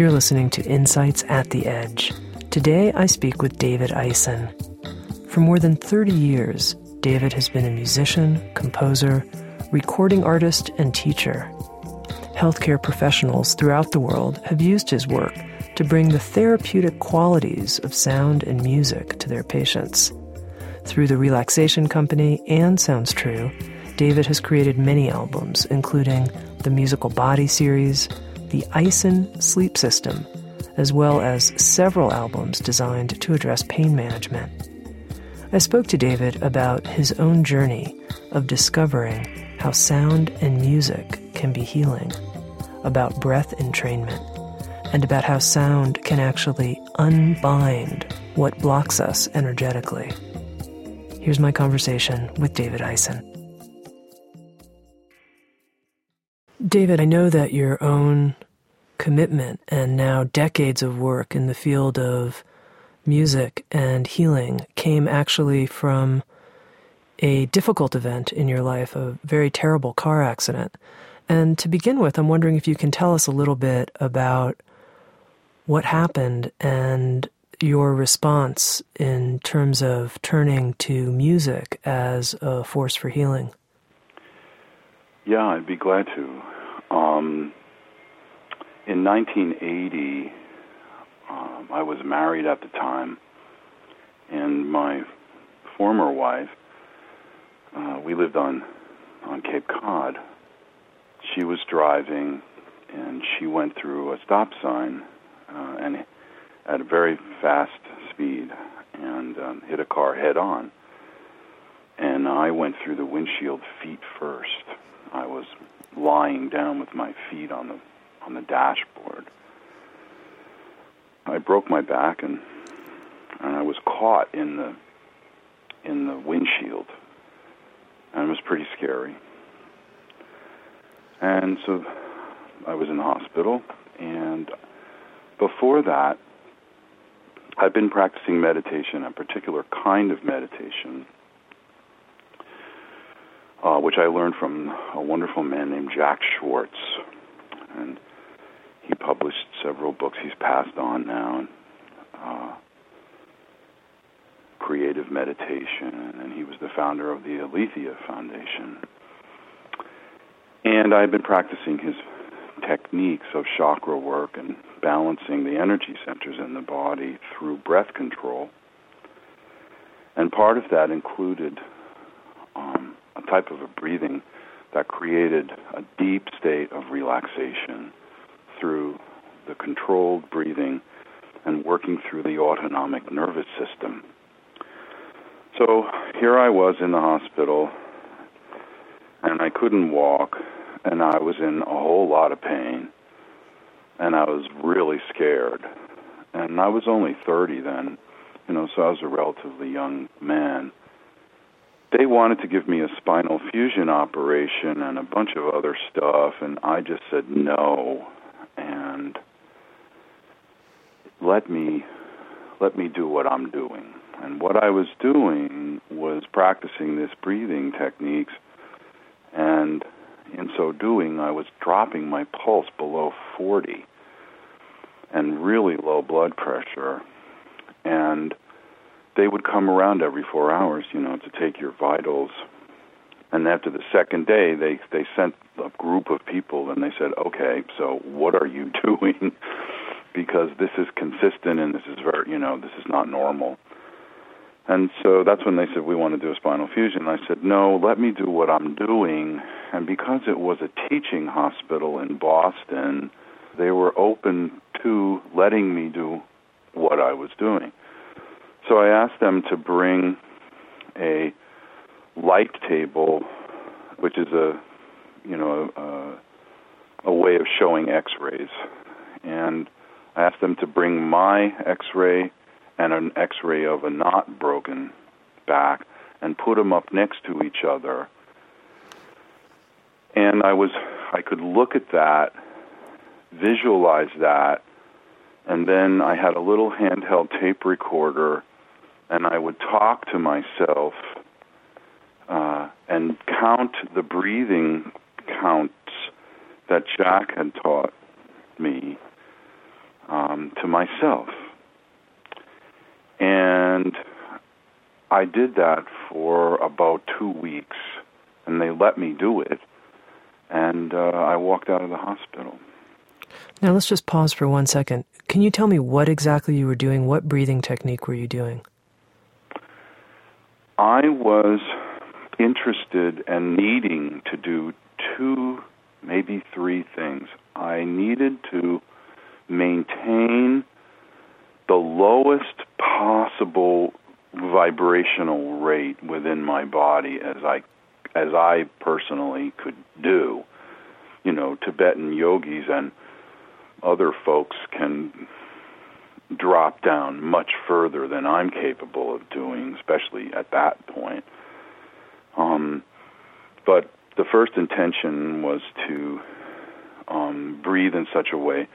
You're listening to Insights at the Edge. Today I speak with David Ison. For more than 30 years, David has been a musician, composer, recording artist, and teacher. Healthcare professionals throughout the world have used his work to bring the therapeutic qualities of sound and music to their patients. Through the Relaxation Company and Sounds True, David has created many albums, including the Musical Body series, the Ison Sleep System, as well as several albums designed to address pain management. I spoke to David about his own journey of discovering how sound and music can be healing, about breath entrainment, and about how sound can actually unbind what blocks us energetically. Here's my conversation with David Ison. David, I know that your own commitment and now decades of work in the field of music and healing came actually from a difficult event in your life, a very terrible car accident. And to begin with, I'm wondering if you can tell us a little bit about what happened and your response in terms of turning to music as a force for healing. Yeah, I'd be glad to. Um, in 1980, um, I was married at the time, and my former wife, uh, we lived on on Cape Cod. She was driving, and she went through a stop sign, uh, and at a very fast speed, and um, hit a car head on. And I went through the windshield feet first. I was lying down with my feet on the on the dashboard. I broke my back and and I was caught in the in the windshield. And it was pretty scary. And so I was in the hospital and before that I've been practicing meditation, a particular kind of meditation, uh, which I learned from a wonderful man named Jack Schwarz. And he published several books. He's passed on now. Uh, creative meditation, and he was the founder of the Aletheia Foundation. And I've been practicing his techniques of chakra work and balancing the energy centers in the body through breath control. And part of that included um, a type of a breathing that created a deep state of relaxation through the controlled breathing and working through the autonomic nervous system. So here I was in the hospital, and I couldn't walk, and I was in a whole lot of pain, and I was really scared. And I was only 30 then, you know, so I was a relatively young man. They wanted to give me a spinal fusion operation and a bunch of other stuff, and I just said no and let me let me do what I'm doing. And what I was doing was practicing this breathing techniques and in so doing I was dropping my pulse below 40 and really low blood pressure and they would come around every 4 hours, you know, to take your vitals and after the second day, they they sent a group of people and they said, "Okay, so what are you doing? because this is consistent and this is very, you know, this is not normal." And so that's when they said, "We want to do a spinal fusion." I said, "No, let me do what I'm doing." And because it was a teaching hospital in Boston, they were open to letting me do what I was doing. So I asked them to bring a light table, which is a you know a, a way of showing X-rays, and I asked them to bring my X-ray and an X-ray of a not broken back and put them up next to each other. And I was, I could look at that, visualize that, and then I had a little handheld tape recorder, and I would talk to myself uh, and count the breathing counts that Jack had taught me um, to myself. And I did that for about two weeks, and they let me do it. And uh, I walked out of the hospital. Now let's just pause for one second. Can you tell me what exactly you were doing? What breathing technique were you doing? I was interested and needing to do two, maybe three things. I needed to maintain the lowest possible vibrational rate within my body as I as I personally could do. You know, Tibetan yogis and other folks can drop down much further than I'm capable of doing, especially at that point. Um, but the first intention was to um, breathe in such a way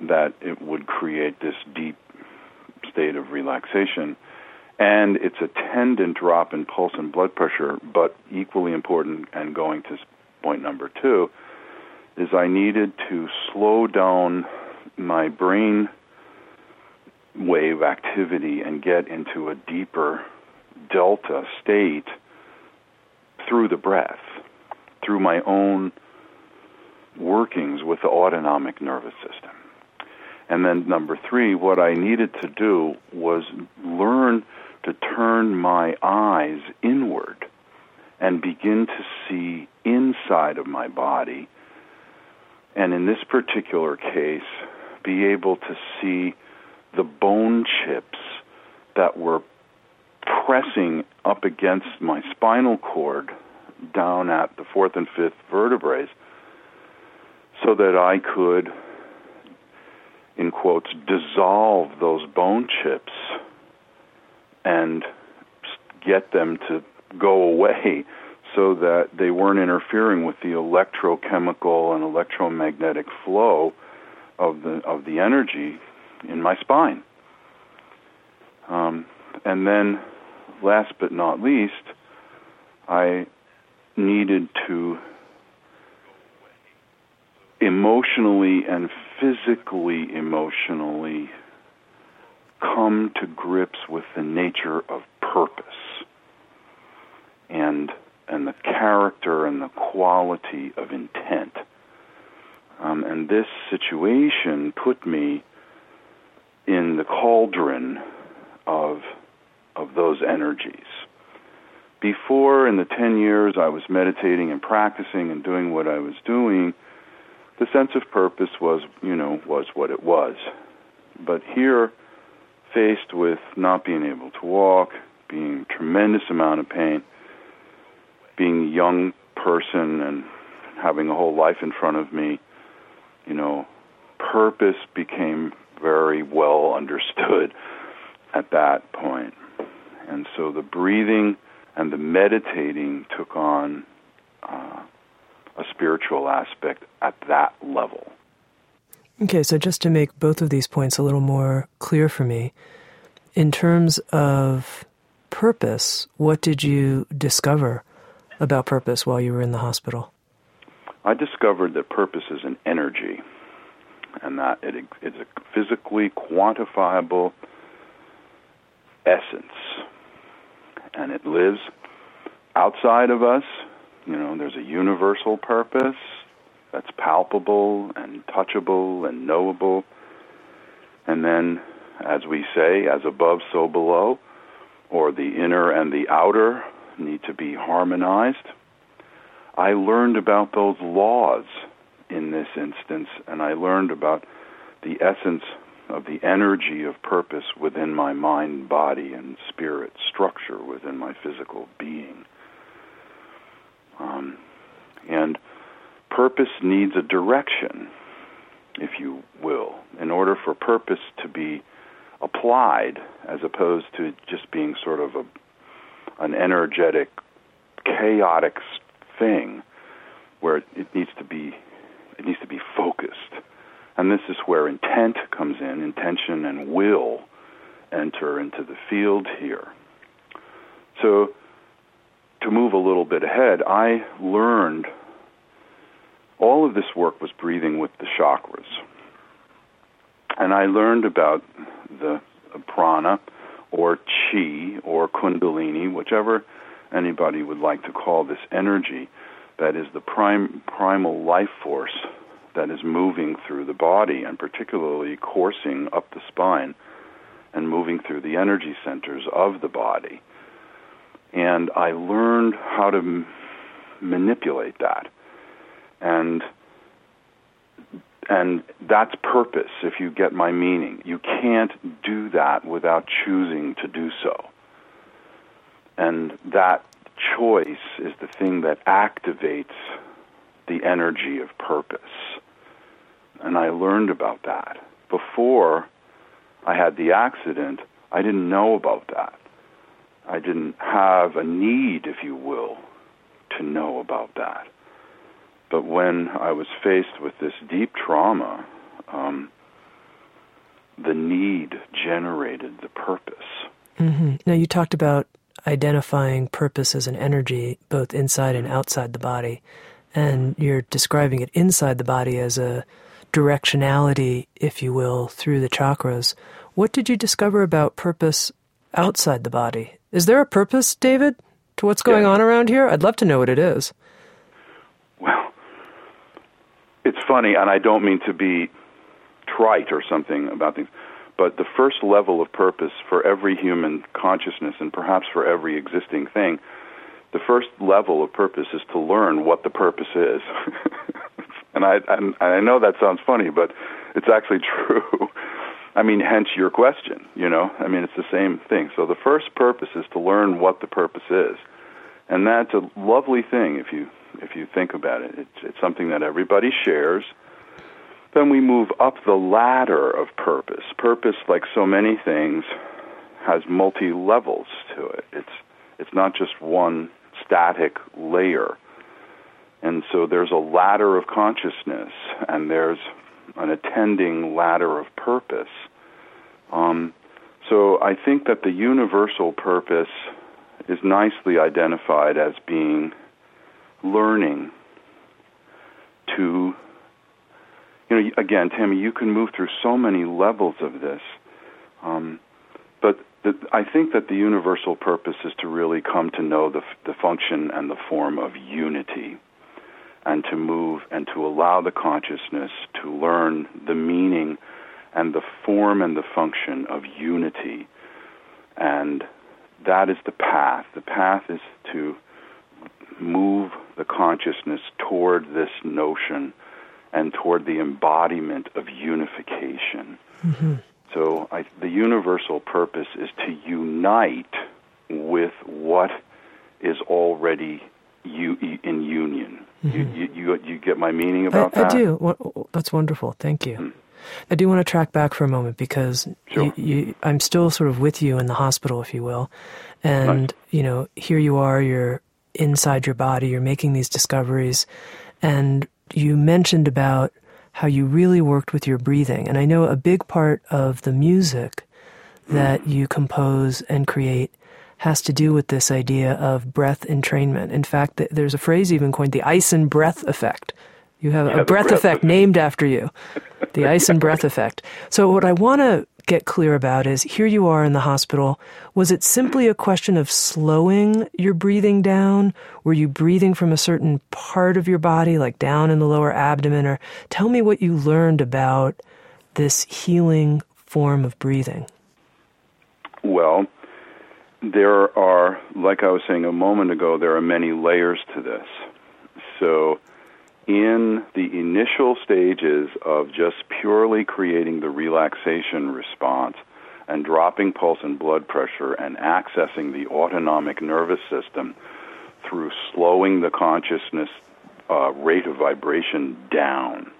that it would create this deep state of relaxation. And it's a tendon drop in pulse and blood pressure, but equally important, and going to point number two, is I needed to slow down my brain wave activity and get into a deeper delta state through the breath, through my own workings with the autonomic nervous system. And then number three, what I needed to do was learn to turn my eyes inward and begin to see inside of my body. And in this particular case, be able to see the bone chips that were pressing up against my spinal cord down at the fourth and fifth vertebrae so that I could, in quotes, dissolve those bone chips and get them to go away so that they weren't interfering with the electrochemical and electromagnetic flow of the of the energy in my spine. Um, and then, last but not least, I needed to emotionally and physically emotionally come to grips with the nature of purpose and and the character and the quality of intent. Um, and this situation put me in the cauldron of of those energies. Before, in the ten years I was meditating and practicing and doing what I was doing, the sense of purpose was, you know, was what it was. But here, faced with not being able to walk, being tremendous amount of pain, being a young person and having a whole life in front of me, you know, purpose became very well understood at that point. And so the breathing and the meditating took on uh, a spiritual aspect at that level. Okay, so just to make both of these points a little more clear for me, in terms of purpose, what did you discover about purpose while you were in the hospital? I discovered that purpose is an energy and that it is a physically quantifiable essence. And it lives outside of us. You know, there's a universal purpose that's palpable and touchable and knowable. And then, as we say, as above, so below, or the inner and the outer need to be harmonized. I learned about those laws in this instance, and I learned about the essence of the energy of purpose within my mind, body, and spirit structure within my physical being. Um, and purpose needs a direction. if you will, in order for purpose to be applied as opposed to just being sort of a an energetic chaotic thing where it needs to be it needs to be focused. And this is where intent comes in, intention and will enter into the field here. So to move a little bit ahead, I learned all of this work was breathing with the chakras. And I learned about the prana or chi or kundalini, whichever anybody would like to call this energy that is the prime, primal life force that is moving through the body and particularly coursing up the spine and moving through the energy centers of the body. And I learned how to m- manipulate that. And and that's purpose if you get my meaning. You can't do that without choosing to do so. And that choice is the thing that activates the energy of purpose. And I learned about that. Before I had the accident, I didn't know about that. I didn't have a need, if you will, to know about that. But when I was faced with this deep trauma, um, the need generated the purpose. Mm-hmm. Now, you talked about identifying purpose as an energy both inside and outside the body. And you're describing it inside the body as a directionality, if you will, through the chakras. What did you discover about purpose outside the body? Is there a purpose, David, to what's going yeah. on around here? I'd love to know what it is. Well, it's funny, and I don't mean to be trite or something about things. But the first level of purpose for every human consciousness and perhaps for every existing thing, the first level of purpose is to learn what the purpose is. and I and I know that sounds funny, but it's actually true. I mean, hence your question, you know? I mean, it's the same thing. So the first purpose is to learn what the purpose is. And that's a lovely thing if you if you think about it. It's it's something that everybody shares then we move up the ladder of purpose. Purpose, like so many things, has multi levels to it. It's it's not just one static layer. And so there's a ladder of consciousness, and there's an attending ladder of purpose. Um, so I think that the universal purpose is nicely identified as being learning to you know, again, Tami, you can move through so many levels of this. Um, but the, I think that the universal purpose is to really come to know the, the function and the form of unity, and to move and to allow the consciousness to learn the meaning and the form and the function of unity. And that is the path. The path is to move the consciousness toward this notion and toward the embodiment of unification. Mm-hmm. So I, the universal purpose is to unite with what is already you, in union. Mm-hmm. You, you, you, you, get my meaning about I, that? I do. That's wonderful. Thank you. Mm-hmm. I do want to track back for a moment because sure. you, I'm still sort of with you in the hospital, if you will. And, nice. you know, here you are, you're inside your body, you're making these discoveries. And you mentioned about how you really worked with your breathing. And I know a big part of the music that you compose and create has to do with this idea of breath entrainment. In fact, there's a phrase even coined the Ison breath effect. You have yeah, a breath, breath effect named after you, the Ison breath effect. So, what I want to get clear about is here you are in the hospital. Was it simply a question of slowing your breathing down? Were you breathing from a certain part of your body, like down in the lower abdomen? Or tell me what you learned about this healing form of breathing. Well, there are, like I was saying a moment ago, there are many layers to this. So, in the initial stages of just purely creating the relaxation response and dropping pulse and blood pressure and accessing the autonomic nervous system through slowing the consciousness uh, rate of vibration down,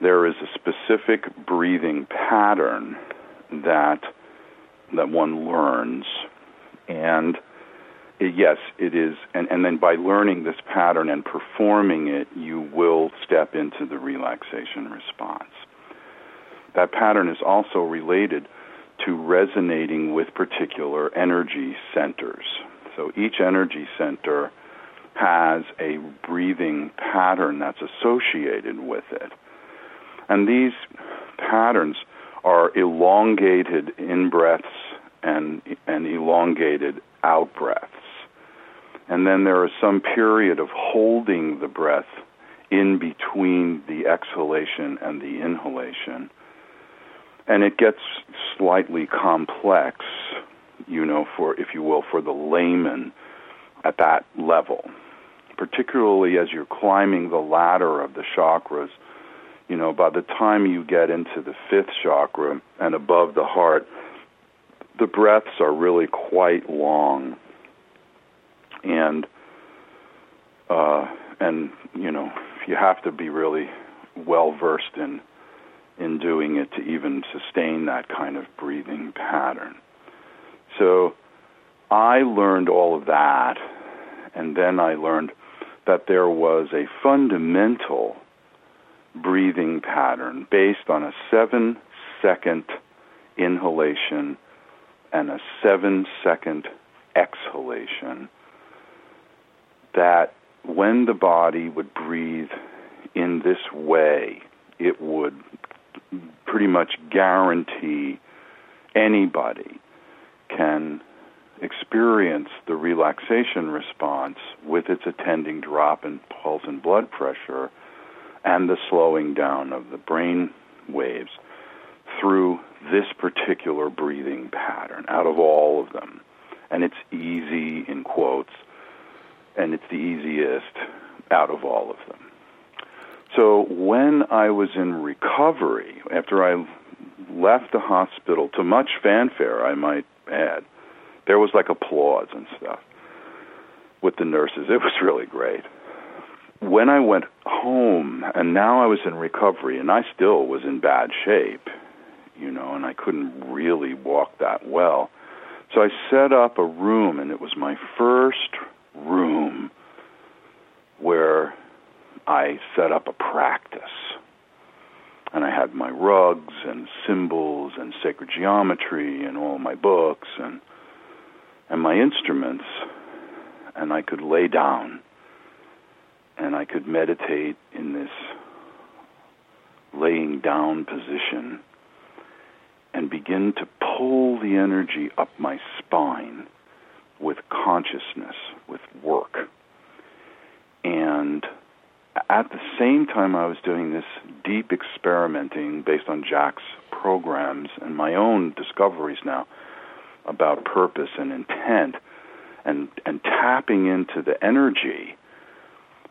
there is a specific breathing pattern that that one learns and yes it is and, and then by learning this pattern and performing it you will step into the relaxation response. That pattern is also related to resonating with particular energy centers. So each energy center has a breathing pattern that's associated with it. And these patterns are elongated in breaths and, and elongated out breaths. And then there is some period of holding the breath in between the exhalation and the inhalation. And it gets slightly complex, you know, for, if you will, for the layman at that level. Particularly as you're climbing the ladder of the chakras, you know, by the time you get into the fifth chakra and above the heart, the breaths are really quite long. And, uh, and, you know, you have to be really well versed in, in doing it to even sustain that kind of breathing pattern. So I learned all of that, and then I learned that there was a fundamental breathing pattern based on a seven second inhalation and a seven second exhalation that when the body would breathe in this way, it would pretty much guarantee anybody can experience the relaxation response with its attending drop in pulse and blood pressure and the slowing down of the brain waves through this particular breathing pattern out of all of them. And it's easy in quotes, and it's the easiest out of all of them. So when I was in recovery, after I left the hospital, to much fanfare, I might add, there was like applause and stuff with the nurses. It was really great when I went home, and now I was in recovery, and I still was in bad shape, you know, and I couldn't really walk that well. So I set up a room, and it was my first room where I set up a practice. And I had my rugs and symbols and sacred geometry and all my books and and my instruments and I could lay down and I could meditate in this laying down position and begin to pull the energy up my spine with consciousness, with work. And at the same time, I was doing this deep experimenting based on Jack's programs and my own discoveries now about purpose and intent and, and tapping into the energy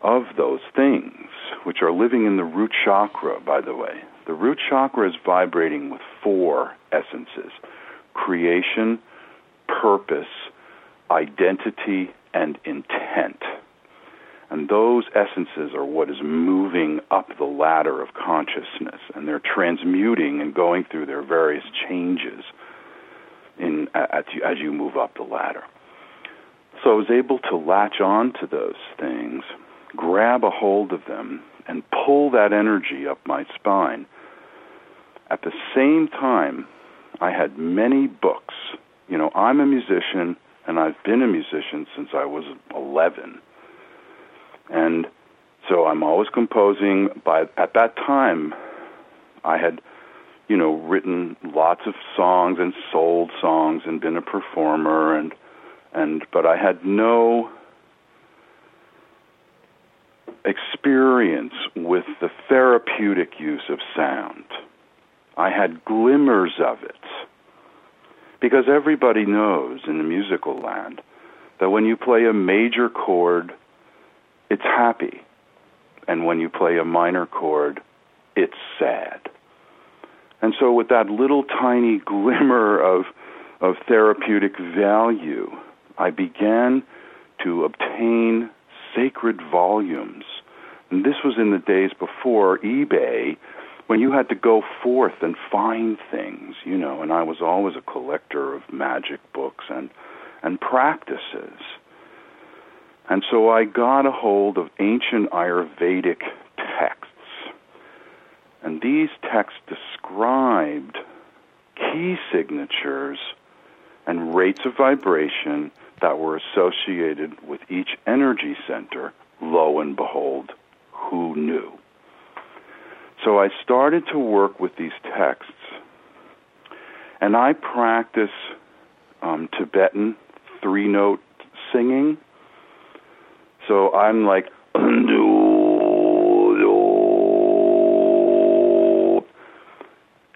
of those things, which are living in the root chakra, by the way. The root chakra is vibrating with four essences creation, purpose, identity, and intent. And those essences are what is moving up the ladder of consciousness, and they're transmuting and going through their various changes in, as, you, as you move up the ladder. So I was able to latch on to those things grab a hold of them and pull that energy up my spine. At the same time, I had many books. You know, I'm a musician and I've been a musician since I was 11. And so I'm always composing. By at that time, I had, you know, written lots of songs and sold songs and been a performer and and but I had no experience with the therapeutic use of sound. I had glimmers of it. Because everybody knows in the musical land that when you play a major chord, it's happy. And when you play a minor chord, it's sad. And so, with that little tiny glimmer of, of therapeutic value, I began to obtain sacred volumes. And this was in the days before eBay when you had to go forth and find things, you know, and I was always a collector of magic books and and practices. And so I got a hold of ancient Ayurvedic texts. And these texts described key signatures and rates of vibration that were associated with each energy center. Lo and behold, who knew? So I started to work with these texts, and I practice um, Tibetan three note singing. So I'm like, and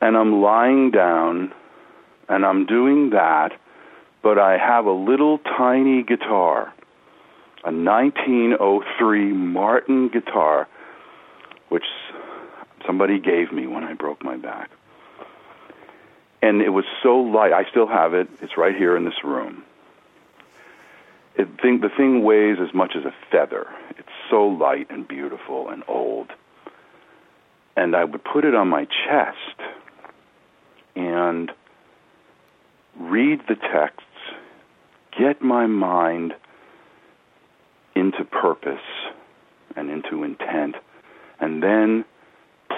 I'm lying down and I'm doing that, but I have a little tiny guitar, a 1903 Martin guitar, which somebody gave me when I broke my back. And it was so light. I still have it. It's right here in this room. It, thing, the thing weighs as much as a feather. It's so light and beautiful and old. And I would put it on my chest and read the texts, get my mind into purpose and into intent, and then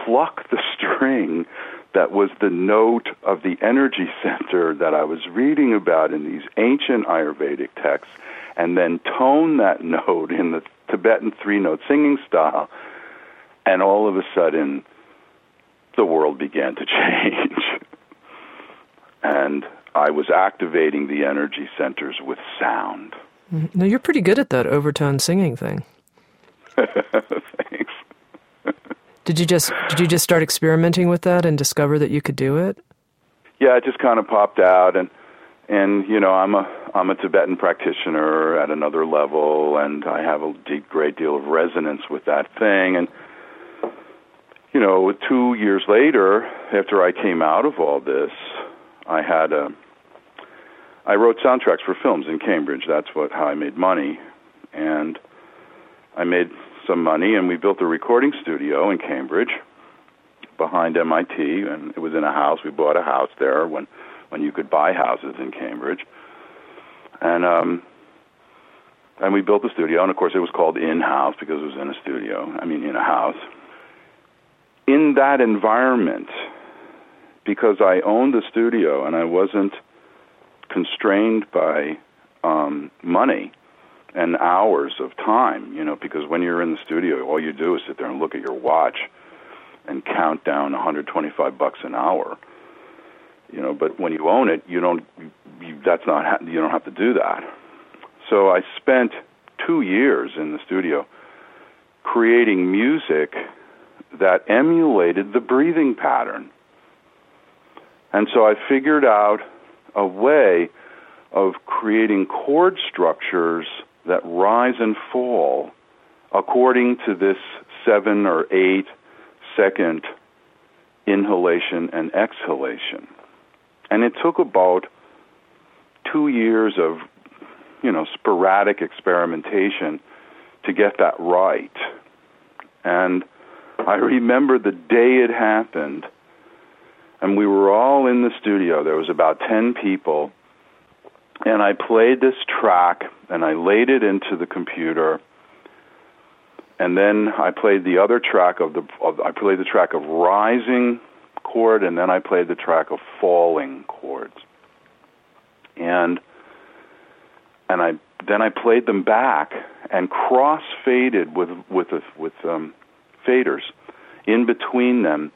pluck the string that was the note of the energy center that I was reading about in these ancient Ayurvedic texts, and then tone that note in the Tibetan three note singing style, and all of a sudden, the world began to change. and I was activating the energy centers with sound. Mm-hmm. Now, you're pretty good at that overtone singing thing. Thanks. Did you just did you just start experimenting with that and discover that you could do it? Yeah, it just kind of popped out, and and you know I'm a I'm a Tibetan practitioner at another level, and I have a deep, great deal of resonance with that thing, and you know, two years later, after I came out of all this, I had a I wrote soundtracks for films in Cambridge. That's what how I made money, and I made some money, and we built a recording studio in Cambridge behind MIT, and it was in a house. We bought a house there when when you could buy houses in Cambridge, and um, and we built the studio, and of course it was called in house because it was in a studio. I mean, in a house. In that environment, because I owned the studio and I wasn't constrained by um, money and hours of time, you know, because when you're in the studio, all you do is sit there and look at your watch and count down 125 bucks an hour. You know, but when you own it, you don't. You, that's not. Ha- you don't have to do that. So I spent two years in the studio creating music that emulated the breathing pattern. And so I figured out a way of creating chord structures that rise and fall according to this seven or eight second inhalation and exhalation. And it took about two years of, you know, sporadic experimentation to get that right. And I remember the day it happened, and we were all in the studio. There was about 10 people. And I played this track and I laid it into the computer. And then I played the other track of the of, I played the track of rising chord and then I played the track of falling chords and and I then I played them back and cross faded with with a, with um, faders in between them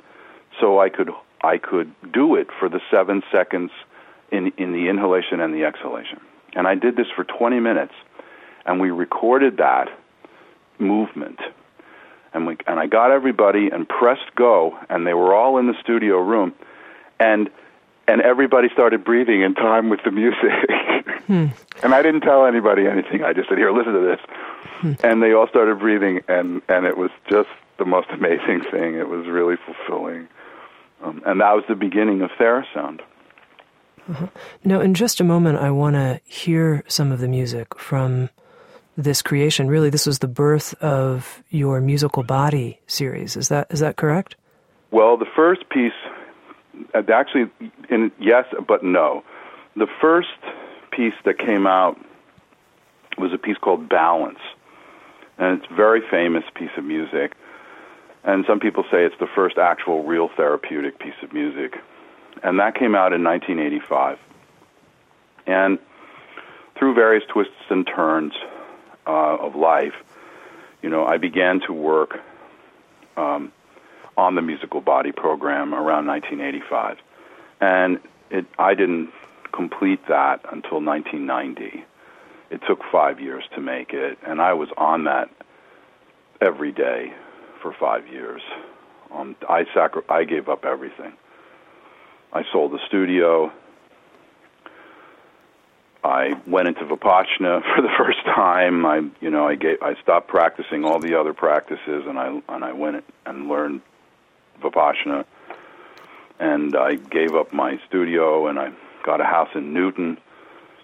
so I could I could do it for the 7 seconds in, in the inhalation and the exhalation. And I did this for 20 minutes, and we recorded that movement. And, we, and I got everybody and pressed go, and they were all in the studio room, and and everybody started breathing in time with the music. hmm. And I didn't tell anybody anything. I just said, "Here, listen to this," hmm. and they all started breathing, and and it was just the most amazing thing. It was really fulfilling, um, and that was the beginning of TheraSound. Uh-huh. Now, in just a moment, I want to hear some of the music from this creation. Really, this was the birth of your musical body series. Is that is that correct? Well, the first piece, uh, actually, in, yes, but no. The first piece that came out was a piece called Balance, and it's a very famous piece of music. And some people say it's the first actual real therapeutic piece of music. And that came out in 1985. And through various twists and turns uh, of life, you know, I began to work um, on the musical body program around 1985, and it, I didn't complete that until 1990. It took five years to make it, and I was on that every day for five years. Um, I sacri- I gave up everything. I sold the studio. I went into Vipassana for the first time. I, you know, I gave, I stopped practicing all the other practices, and I and I went and learned Vipassana. And I gave up my studio, and I got a house in Newton,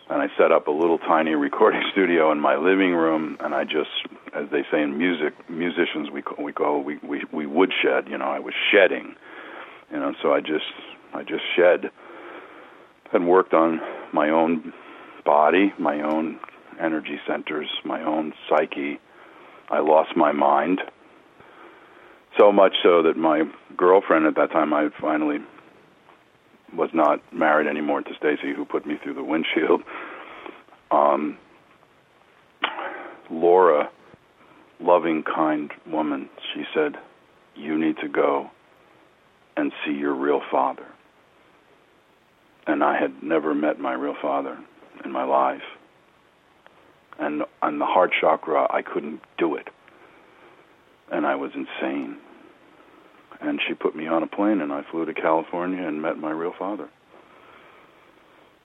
and I set up a little tiny recording studio in my living room. And I just, as they say in music, musicians we call, we call we we we woodshed. You know, I was shedding. You know, so I just I just shed and worked on my own body, my own energy centers, my own psyche. I lost my mind. So much so that my girlfriend at that time, I finally was not married anymore to Stacy, who put me through the windshield. Um, Laura, loving, kind woman, she said, You need to go and see your real father. And I had never met my real father in my life. And on the heart chakra, I couldn't do it. And I was insane. And she put me on a plane, and I flew to California and met my real father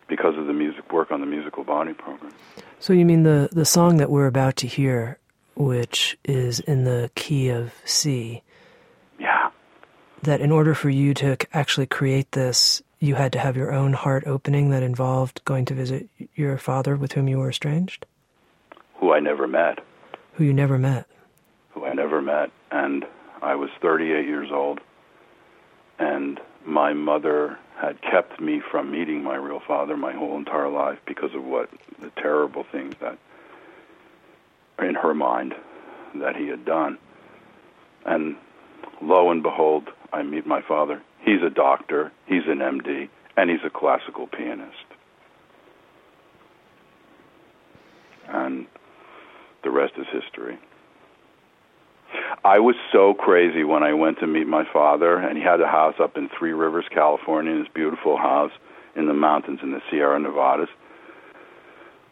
because of the music work on the musical body program. So you mean the the song that we're about to hear, which is in the key of C? Yeah. That in order for you to actually create this, you had to have your own heart opening that involved going to visit your father with whom you were estranged? Who I never met. Who you never met? Who I never met. And I was 38 years old. And my mother had kept me from meeting my real father my whole entire life because of what the terrible things that in her mind that he had done. And lo and behold, I meet my father He's a doctor, he's an MD, and he's a classical pianist. And the rest is history. I was so crazy when I went to meet my father, and he had a house up in Three Rivers, California, this beautiful house in the mountains in the Sierra Nevadas.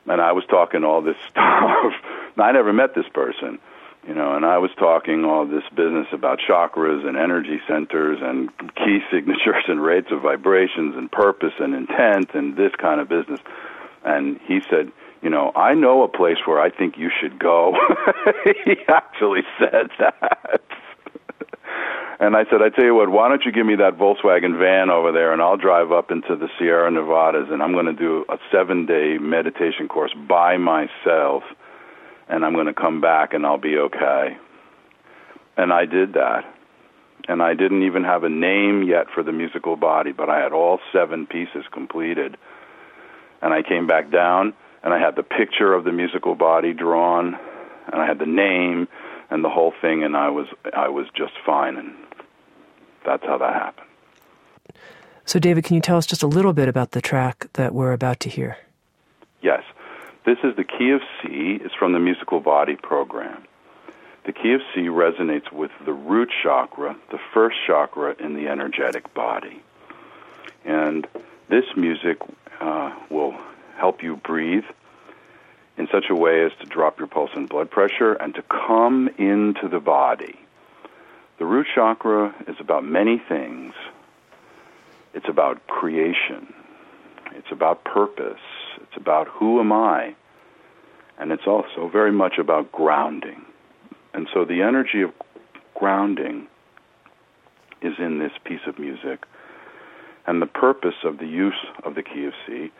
And I was talking all this stuff. I never met this person you know, and I was talking all this business about chakras and energy centers and key signatures and rates of vibrations and purpose and intent and this kind of business. And he said, you know, I know a place where I think you should go. he actually said that. and I said, I tell you what, why don't you give me that Volkswagen van over there and I'll drive up into the Sierra Nevadas and I'm going to do a seven day meditation course by myself and I'm going to come back and I'll be okay. And I did that. And I didn't even have a name yet for the musical body, but I had all seven pieces completed. And I came back down and I had the picture of the musical body drawn and I had the name and the whole thing and I was I was just fine and that's how that happened. So David, can you tell us just a little bit about the track that we're about to hear? Yes. This is the key of C. It's from the musical body program. The key of C resonates with the root chakra, the first chakra in the energetic body. And this music uh, will help you breathe in such a way as to drop your pulse and blood pressure and to come into the body. The root chakra is about many things. It's about creation. It's about purpose. It's about who am I? And it's also very much about grounding. And so the energy of grounding is in this piece of music. And the purpose of the use of the key of C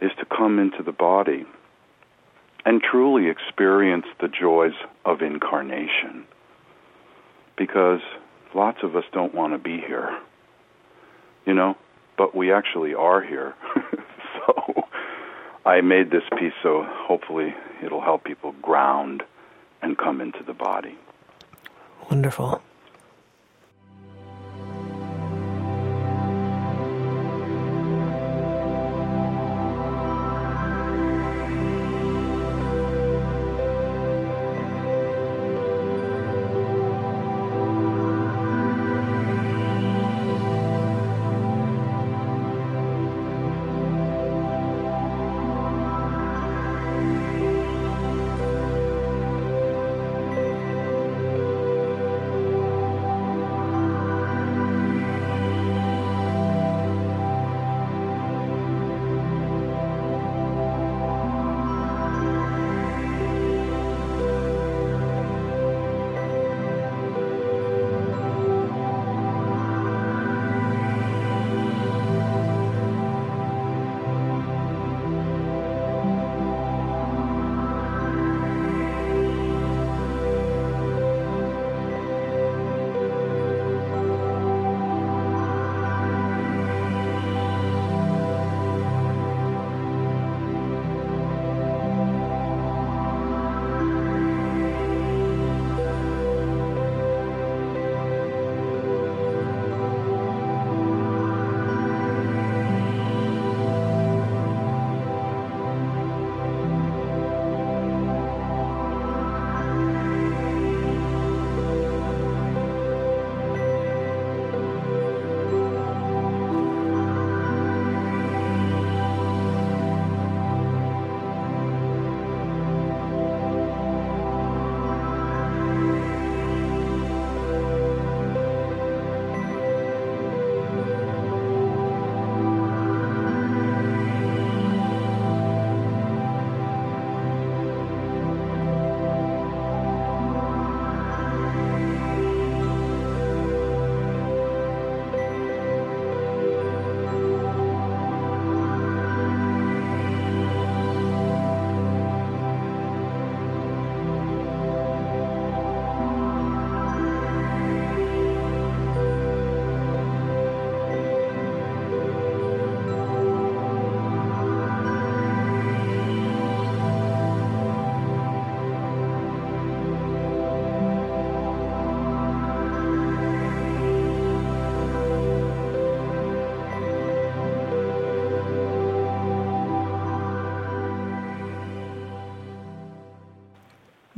is to come into the body and truly experience the joys of incarnation. Because lots of us don't want to be here. You know, but we actually are here. I made this piece so hopefully it'll help people ground and come into the body. Wonderful.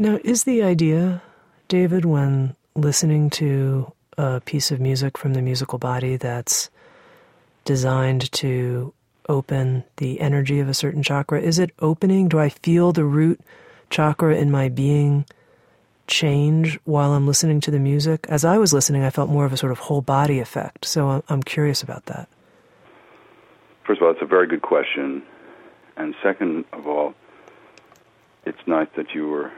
Now, is the idea, David, when listening to a piece of music from the musical body that's designed to open the energy of a certain chakra, is it opening? Do I feel the root chakra in my being change while I'm listening to the music? As I was listening, I felt more of a sort of whole body effect. So uh, I'm curious about that. First of all, it's a very good question. And second of all, it's nice that you were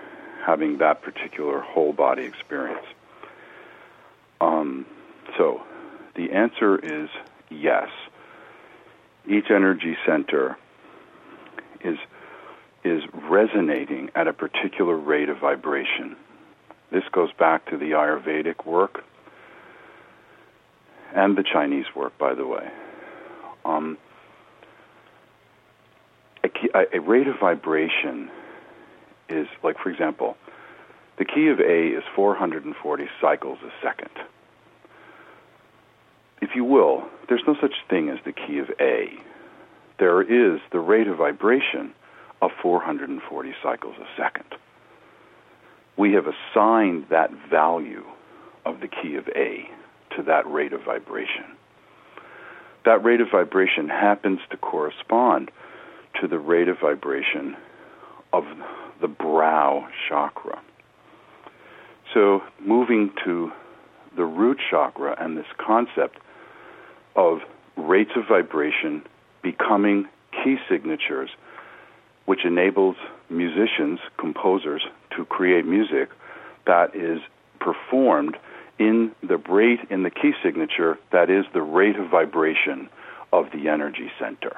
having that particular whole body experience. Um, so the answer is yes. Each energy center is is resonating at a particular rate of vibration. This goes back to the Ayurvedic work and the Chinese work, by the way. Um, a, a rate of vibration is like, for example, the key of A is 440 cycles a second. If you will, there's no such thing as the key of A. There is the rate of vibration of 440 cycles a second. We have assigned that value of the key of A to that rate of vibration. That rate of vibration happens to correspond to the rate of vibration of the brow chakra. So, moving to the root chakra and this concept of rates of vibration becoming key signatures, which enables musicians, composers, to create music that is performed in the rate in the key signature that is the rate of vibration of the energy center.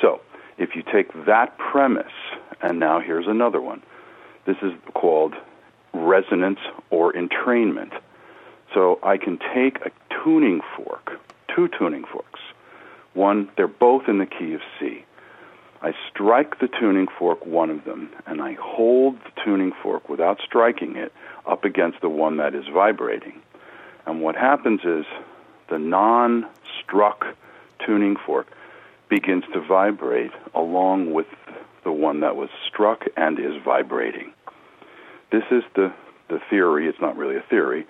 So, if you take that premise, and now here's another one. This is called resonance or entrainment. So I can take a tuning fork, two tuning forks. One, they're both in the key of C. I strike the tuning fork, one of them, and I hold the tuning fork without striking it up against the one that is vibrating. And what happens is the non struck tuning fork begins to vibrate along with the one that was struck and is vibrating. This is the, the theory, it's not really a theory,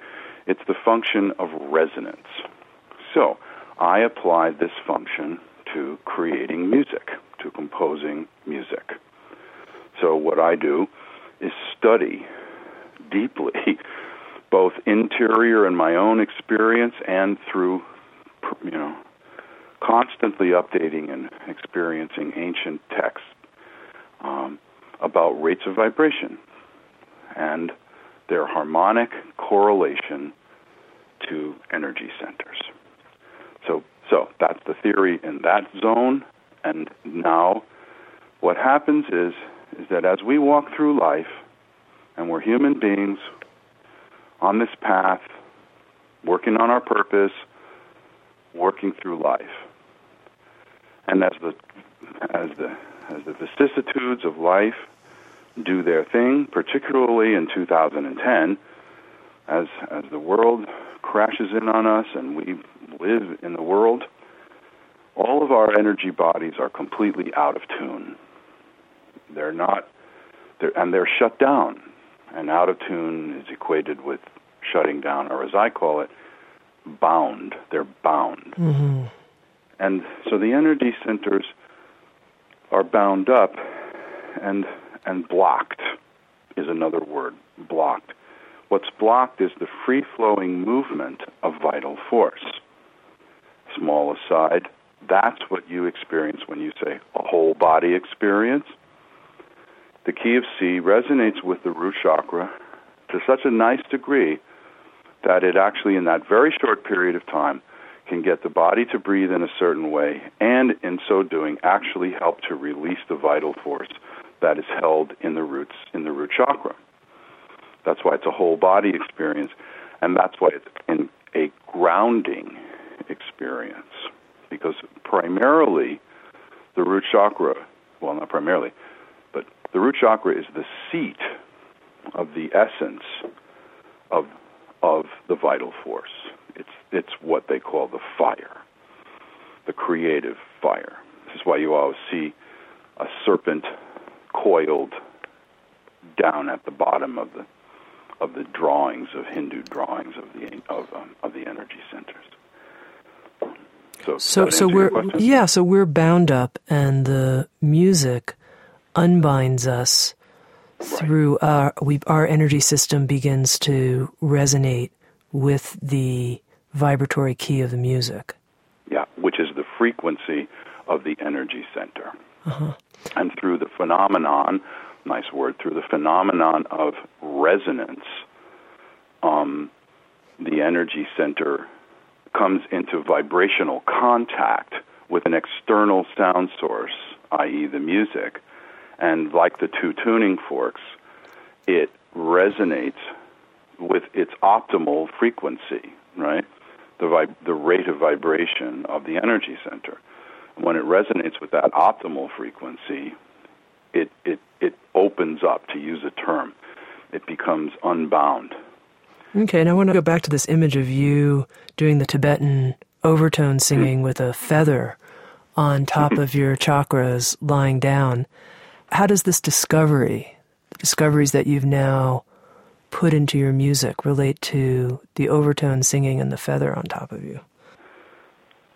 it's the function of resonance. So, I apply this function to creating music to composing music. So, what I do is study deeply both interior and my own experience and through, you know, constantly updating and experiencing ancient texts um, about rates of vibration and their harmonic correlation to energy centers. So, so that's the theory in that zone, and now, what happens is is that as we walk through life, and we're human beings on this path, working on our purpose, working through life, and as the as the as the vicissitudes of life do their thing, particularly in 2010, as as the world crashes in on us and we live in the world all of our energy bodies are completely out of tune. They're not, they're, and they're shut down. And out of tune is equated with shutting down, or as I call it, bound. They're bound. Mm-hmm. And so the energy centers are bound up and and blocked is another word, blocked. What's blocked is the free flowing movement of vital force. Small aside, that's what you experience when you say a whole body experience. The key of C resonates with the root chakra to such a nice degree that it actually, in that very short period of time, can get the body to breathe in a certain way, and in so doing, actually help to release the vital force that is held in the roots in the root chakra. That's why it's a whole body experience, and that's why it's in a grounding experience because primarily the root chakra, well, not primarily, but the root chakra is the seat of the essence of of the vital force. It's what they call the fire, the creative fire. This is why you always see a serpent coiled down at the bottom of the of the drawings of Hindu drawings of the of um, of the energy centers. So, so, so we're yeah, so we're bound up, and the music unbinds us through our we our energy system begins to resonate with the vibratory key of the music. Yeah, which is the frequency of the energy center. Uh-huh. And through the phenomenon, nice word, through the phenomenon of resonance, um, the energy center comes into vibrational contact with an external sound source, i.e., the music, and like the two tuning forks, it resonates with its optimal frequency, right? The, vib- the rate of vibration of the energy center. When it resonates with that optimal frequency, it, it, it opens up, to use a term. It becomes unbound. Okay, and I want to go back to this image of you doing the Tibetan overtone singing with a feather on top of your chakras lying down. How does this discovery, the discoveries that you've now put into your music, relate to the overtone singing and the feather on top of you?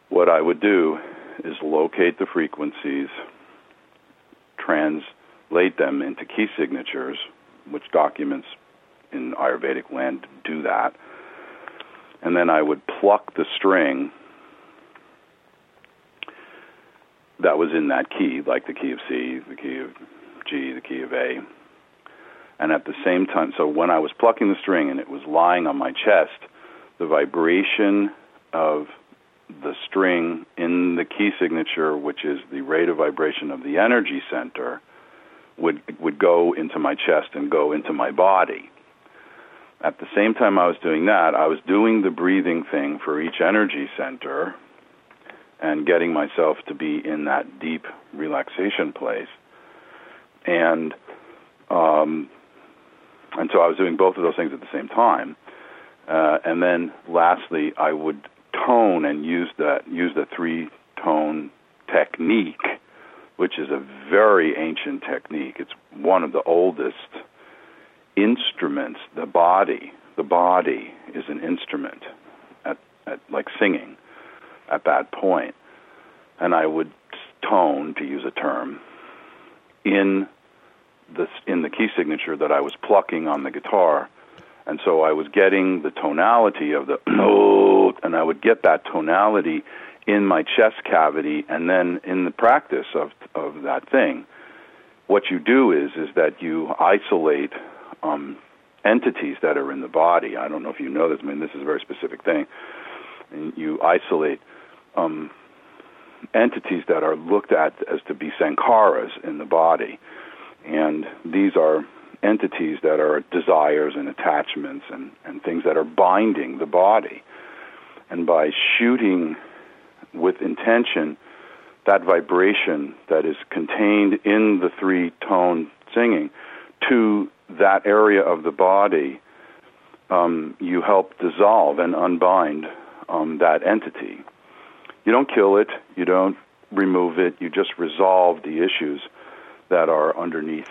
What I would do is locate the frequencies, translate them into key signatures, which documents in Ayurvedic land do that. And then I would pluck the string that was in that key, like the key of C, the key of G, the key of A. And at the same time, so when I was plucking the string and it was lying on my chest, the vibration of the string in the key signature, which is the rate of vibration of the energy center, would would go into my chest and go into my body at the same time I was doing that, I was doing the breathing thing for each energy center and getting myself to be in that deep relaxation place. And um, and so I was doing both of those things at the same time. Uh, and then lastly, I would tone and use that use the three tone technique, which is a very ancient technique. It's one of the oldest instruments. The body, the body is an instrument at, at like singing at that point. and I would tone, to use a term, in the in the key signature that I was plucking on the guitar and so I was getting the tonality of the note, and I would get that tonality in my chest cavity, and then in the practice of of that thing, what you do is is that you isolate um, entities that are in the body. I don't know if you know this. I mean, this is a very specific thing. And you isolate um, entities that are looked at as to be sankharas in the body, and these are entities that are desires and attachments and, and things that are binding the body. And by shooting with intention that vibration that is contained in the three tone singing to that area of the body, um, you help dissolve and unbind um, that entity. You don't kill it, you don't remove it, you just resolve the issues that are underneath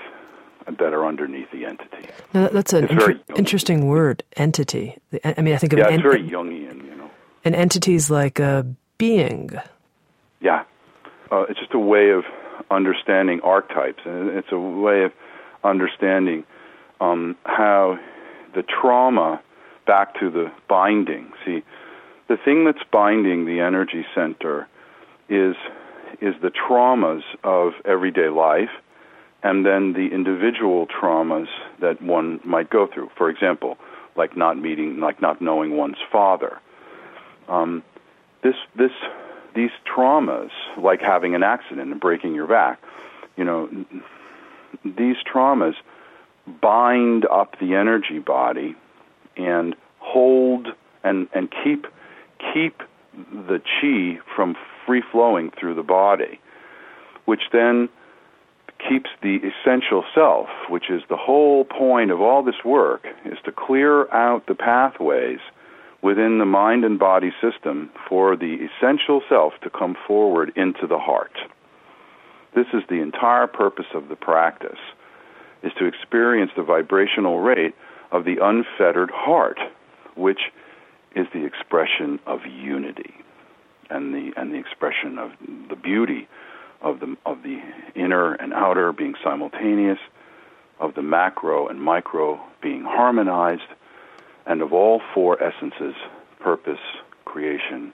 that are underneath the entity. Now, that's an inter- interesting word, entity. I mean, I think of yeah, it's en- very Jungian, you know. An entity's like a being. Yeah, uh, it's just a way of understanding archetypes, and it's a way of understanding um, how the trauma back to the binding. See, the thing that's binding the energy center is is the traumas of everyday life and then the individual traumas that one might go through. For example, like not meeting, like not knowing one's father. Um, this, this, these traumas, like having an accident and breaking your back, you know, these traumas bind up the energy body and hold and, and keep keep the chi from free flowing through the body, which then keeps the essential self, which is the whole point of all this work, is to clear out the pathways within the mind and body system for the essential self to come forward into the heart. This is the entire purpose of the practice, is to experience the vibrational rate of the unfettered heart, which is the expression of unity and the and the expression of the beauty of the of the inner and outer being simultaneous, of the macro and micro being harmonized, and of all four essences purpose, creation,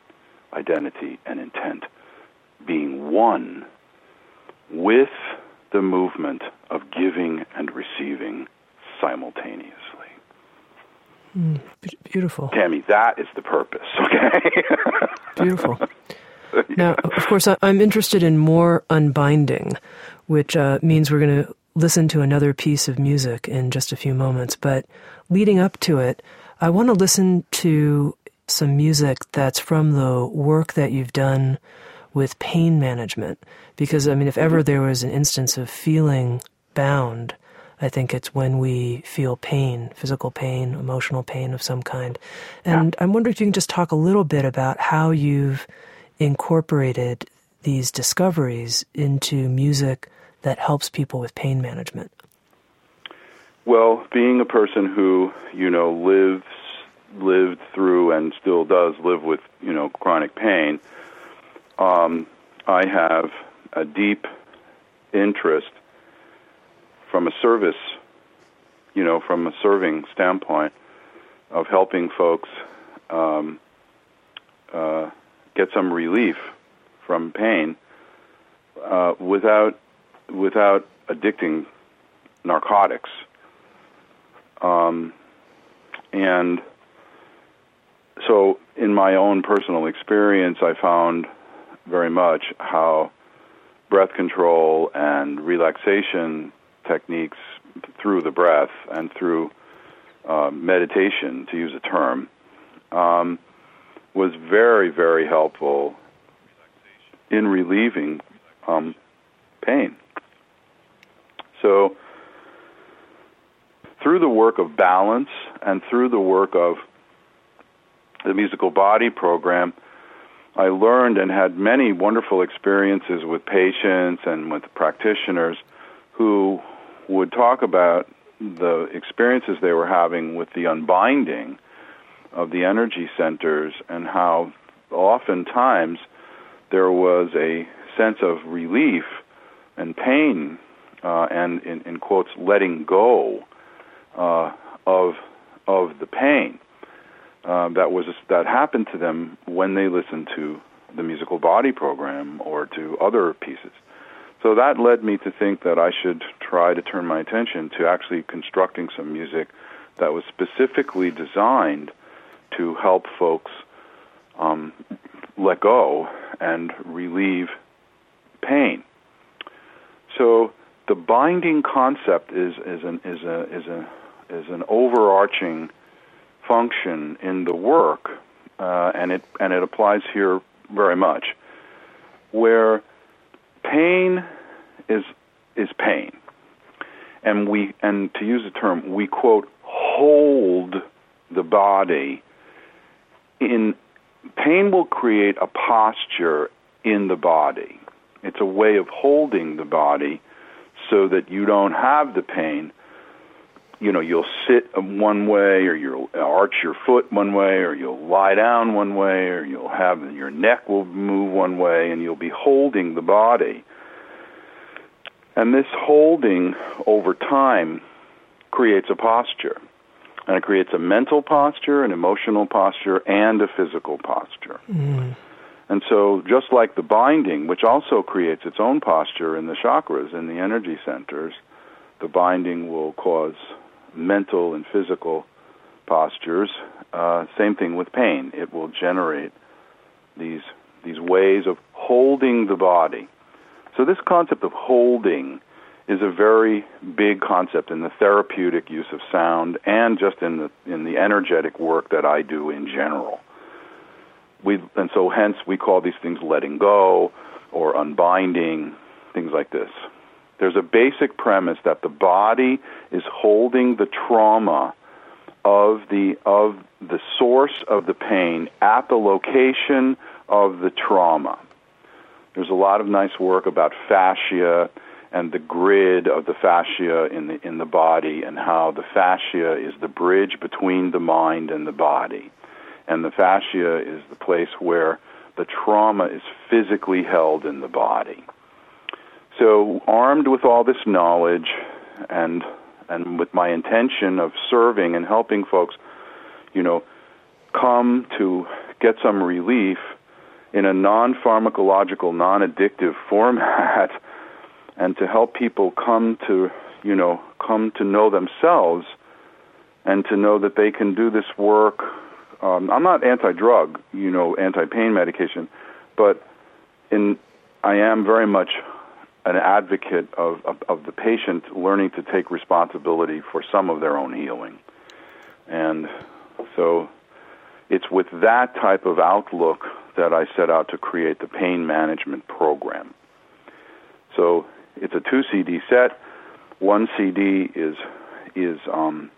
identity, and intent being one with the movement of giving and receiving simultaneously. Mm, beautiful. Tami, that is the purpose, okay? beautiful. Now, of course, I'm interested in more unbinding, which uh, means we're going to listen to another piece of music in just a few moments. But leading up to it, I want to listen to some music that's from the work that you've done with pain management. Because, I mean, if ever there was an instance of feeling bound, I think it's when we feel pain, physical pain, emotional pain of some kind. And yeah. I'm wondering if you can just talk a little bit about how you've incorporated these discoveries into music that helps people with pain management? Well, being a person who, you know, lives lived through and still does live with, you know, chronic pain, um, I have a deep interest from a service, you know, from a serving standpoint of helping folks um, uh, get some relief from pain uh, without without addicting narcotics. Um, and so, in my own personal experience, I found very much how breath control and relaxation techniques through the breath and through uh, meditation, to use a term, um, was very, very helpful in relieving um, pain. So, through the work of balance and through the work of the musical body program, I learned and had many wonderful experiences with patients and with practitioners who would talk about the experiences they were having with the unbinding of the energy centers and how oftentimes there was a sense of relief and pain uh, and in, in, quotes letting go uh, of of the pain uh, that was that happened to them when they listened to the musical body program or to other pieces. So that led me to think that I should try to turn my attention to actually constructing some music that was specifically designed to help folks um, let go and relieve pain. So the binding concept is is an is a is a is an overarching function in the work, uh, and it and it applies here very much, where pain is is pain, and we and to use the term we quote hold the body in pain will create a posture in the body. It's a way of holding the body so that you don't have the pain. You know, you'll sit one way, or you'll arch your foot one way, or you'll lie down one way, or you'll have your neck will move one way, and you'll be holding the body. And this holding over time creates a posture. And it creates a mental posture, an emotional posture, and a physical posture. Mm. And so, just like the binding, which also creates its own posture in the chakras, in the energy centers, the binding will cause mental and physical postures. Uh, same thing with pain; it will generate these these ways of holding the body. So, this concept of holding is a very big concept in the therapeutic use of sound and just in the in the energetic work that I do in general. We and so hence we call these things letting go or unbinding, things like this. There's a basic premise that the body is holding the trauma of the of the source of the pain at the location of the trauma. There's a lot of nice work about fascia and the grid of the fascia in the in the body and how the fascia is the bridge between the mind and the body. And the fascia is the place where the trauma is physically held in the body. So armed with all this knowledge and and with my intention of serving and helping folks you know come to get some relief in a non-pharmacological non-addictive format and to help people come to, you know, come to know themselves and to know that they can do this work. Um, I'm not anti-drug, you know, anti-pain medication, but in I am very much an advocate of, of, of the patient learning to take responsibility for some of their own healing. And so it's with that type of outlook that I set out to create the pain management program. So it's a two CD set. One CD is is um,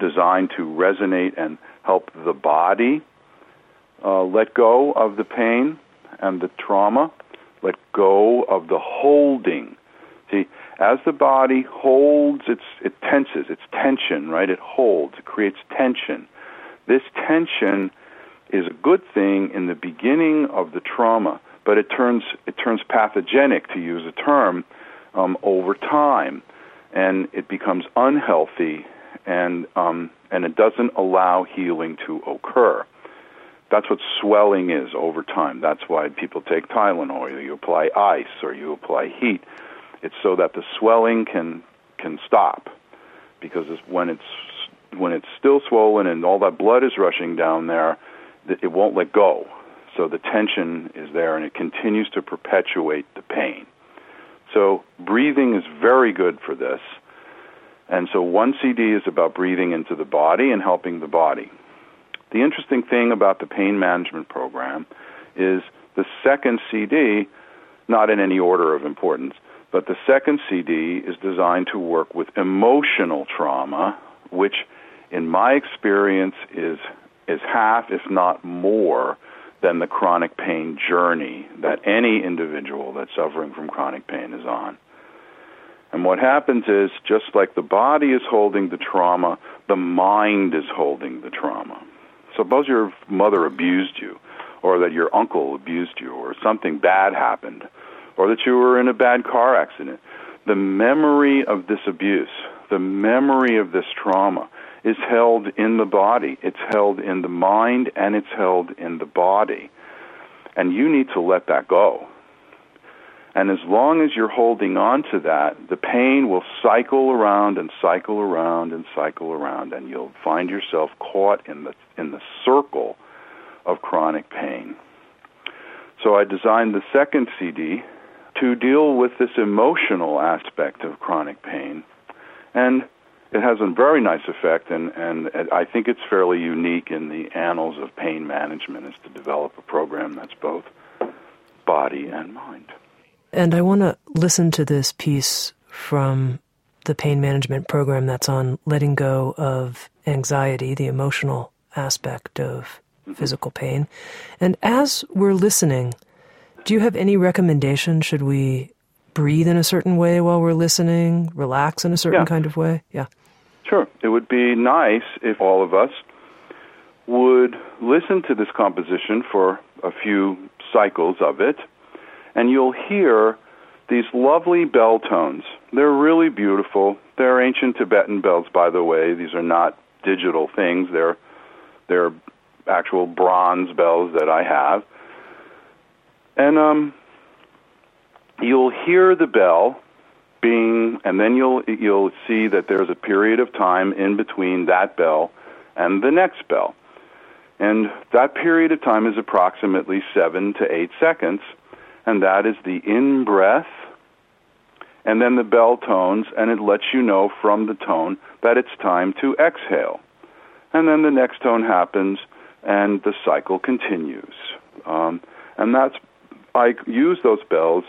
designed to resonate and help the body uh, let go of the pain and the trauma, let go of the holding. See, as the body holds, its, it tenses, it's tension, right? It holds, it creates tension. This tension is a good thing in the beginning of the trauma but it turns it turns pathogenic to use a term um, over time, and it becomes unhealthy, and um, and it doesn't allow healing to occur. That's what swelling is over time. That's why people take Tylenol, or you apply ice, or you apply heat. It's so that the swelling can can stop, because it's when it's when it's still swollen and all that blood is rushing down there, it won't let go so the tension is there and it continues to perpetuate the pain. So breathing is very good for this. And so one CD is about breathing into the body and helping the body. The interesting thing about the pain management program is the second CD, not in any order of importance, but the second CD is designed to work with emotional trauma, which in my experience is is half if not more than the chronic pain journey that any individual that's suffering from chronic pain is on. And what happens is, just like the body is holding the trauma, the mind is holding the trauma. Suppose your mother abused you, or that your uncle abused you, or something bad happened, or that you were in a bad car accident. The memory of this abuse, the memory of this trauma, is held in the body. It's held in the mind, and it's held in the body. And you need to let that go. And as long as you're holding on to that, the pain will cycle around and cycle around and cycle around, and you'll find yourself caught in the in the circle of chronic pain. So I designed the second CD to deal with this emotional aspect of chronic pain, and it has a very nice effect, and, and I think it's fairly unique in the annals of pain management is to develop a program that's both body and mind. And I want to listen to this piece from the pain management program that's on letting go of anxiety, the emotional aspect of mm-hmm. physical pain. And as we're listening, do you have any recommendation? Should we breathe in a certain way while we're listening, relax in a certain yeah. kind of way? Yeah. Sure. It would be nice if all of us would listen to this composition for a few cycles of it and you'll hear these lovely bell tones. They're really beautiful. They're ancient Tibetan bells, by the way. These are not digital things. They're they're actual bronze bells that I have. And um, you'll hear the bell being, and then you'll you'll see that there's a period of time in between that bell and the next bell, and that period of time is approximately seven to eight seconds and that is the in breath, and then the bell tones, and it lets you know from the tone that it's time to exhale. And then the next tone happens, and the cycle continues. Um, and that's, I use those bells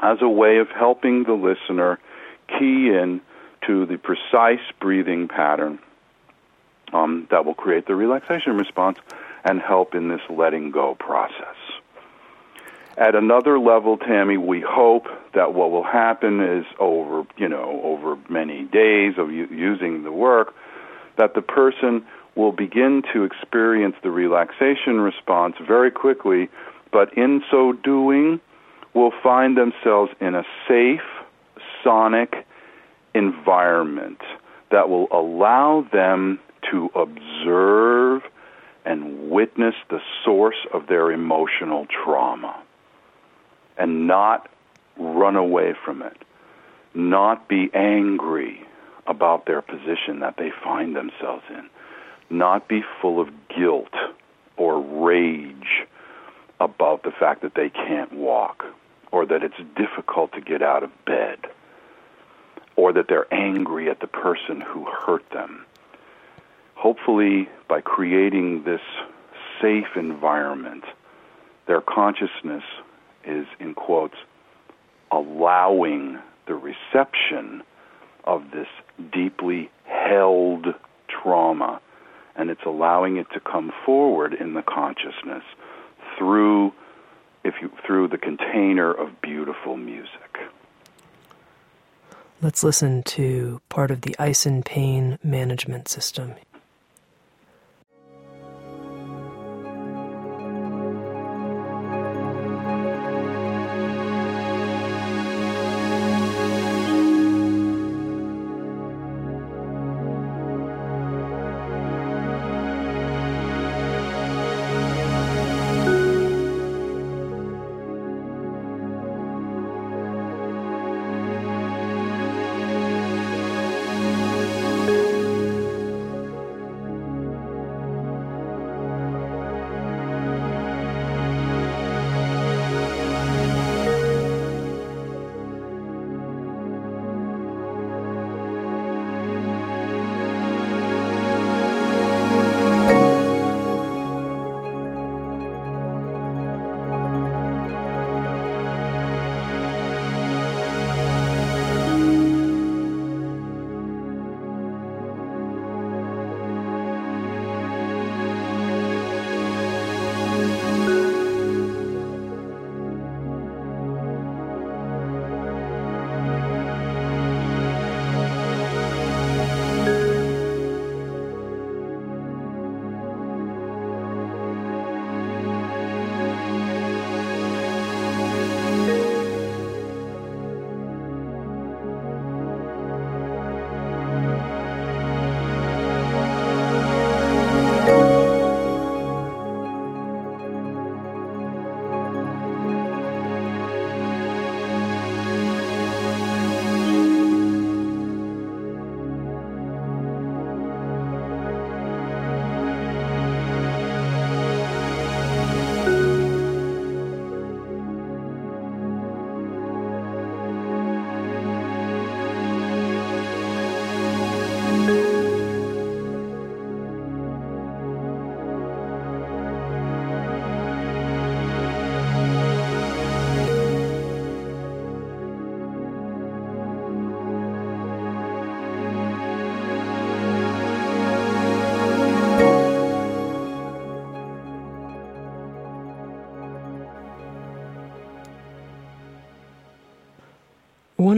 as a way of helping the listener key in to the precise breathing pattern um, that will create the relaxation response and help in this letting go process. At another level, Tami, we hope that what will happen is over, you know, over many days of u- using the work, that the person will begin to experience the relaxation response very quickly, but in so doing, will find themselves in a safe, sonic environment that will allow them to observe and witness the source of their emotional trauma and not run away from it, not be angry about their position that they find themselves in, not be full of guilt or rage about the fact that they can't walk or that it's difficult to get out of bed or that they're angry at the person who hurt them. Hopefully, by creating this safe environment, their consciousness is, in quotes, allowing the reception of this deeply held trauma, and it's allowing it to come forward in the consciousness through, if you, through the container of beautiful music. Let's listen to part of the Ison pain management system.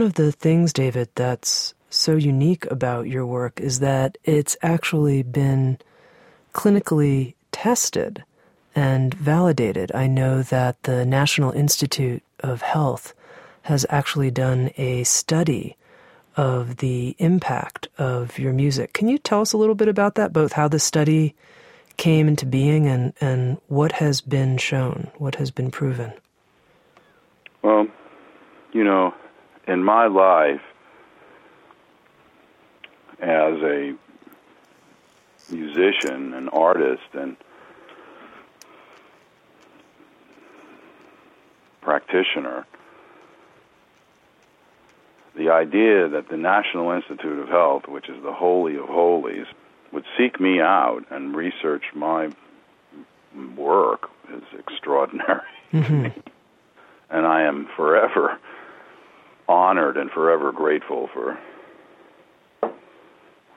One of the things, David, that's so unique about your work is that it's actually been clinically tested and validated. I know that the National Institute of Health has actually done a study of the impact of your music. Can you tell us a little bit about that, both how the study came into being and, and what has been shown, what has been proven? Well, you know, in my life as a musician and artist and practitioner, the idea that the National Institute of Health, which is the holy of holies, would seek me out and research my work is extraordinary. Mm-hmm. and I am forever honored and forever grateful for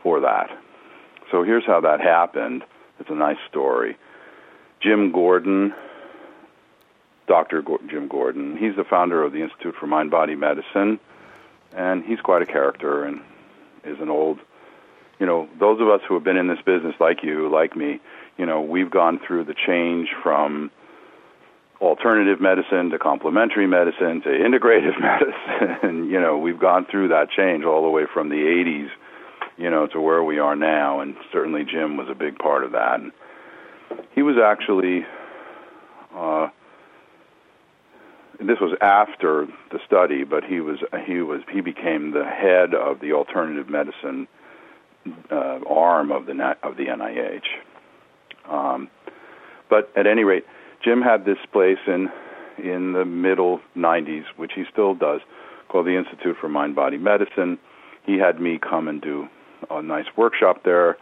for that. So here's how that happened. It's a nice story. Jim Gordon, Dr. Jim Gordon, he's the founder of the Institute for Mind Body Medicine, and he's quite a character and is an old, you know, those of us who have been in this business like you, like me, you know, we've gone through the change from alternative medicine to complementary medicine to integrative medicine. you know, we've gone through that change all the way from the 80s, you know, to where we are now. And certainly Jim was a big part of that. And he was actually, uh, this was after the study, but he was he was he became the head of the alternative medicine uh, arm of the of the NIH. Um, but at any rate, Jim had this place in in the middle 90s, which he still does, called the Institute for Mind Body Medicine. He had me come and do a nice workshop there,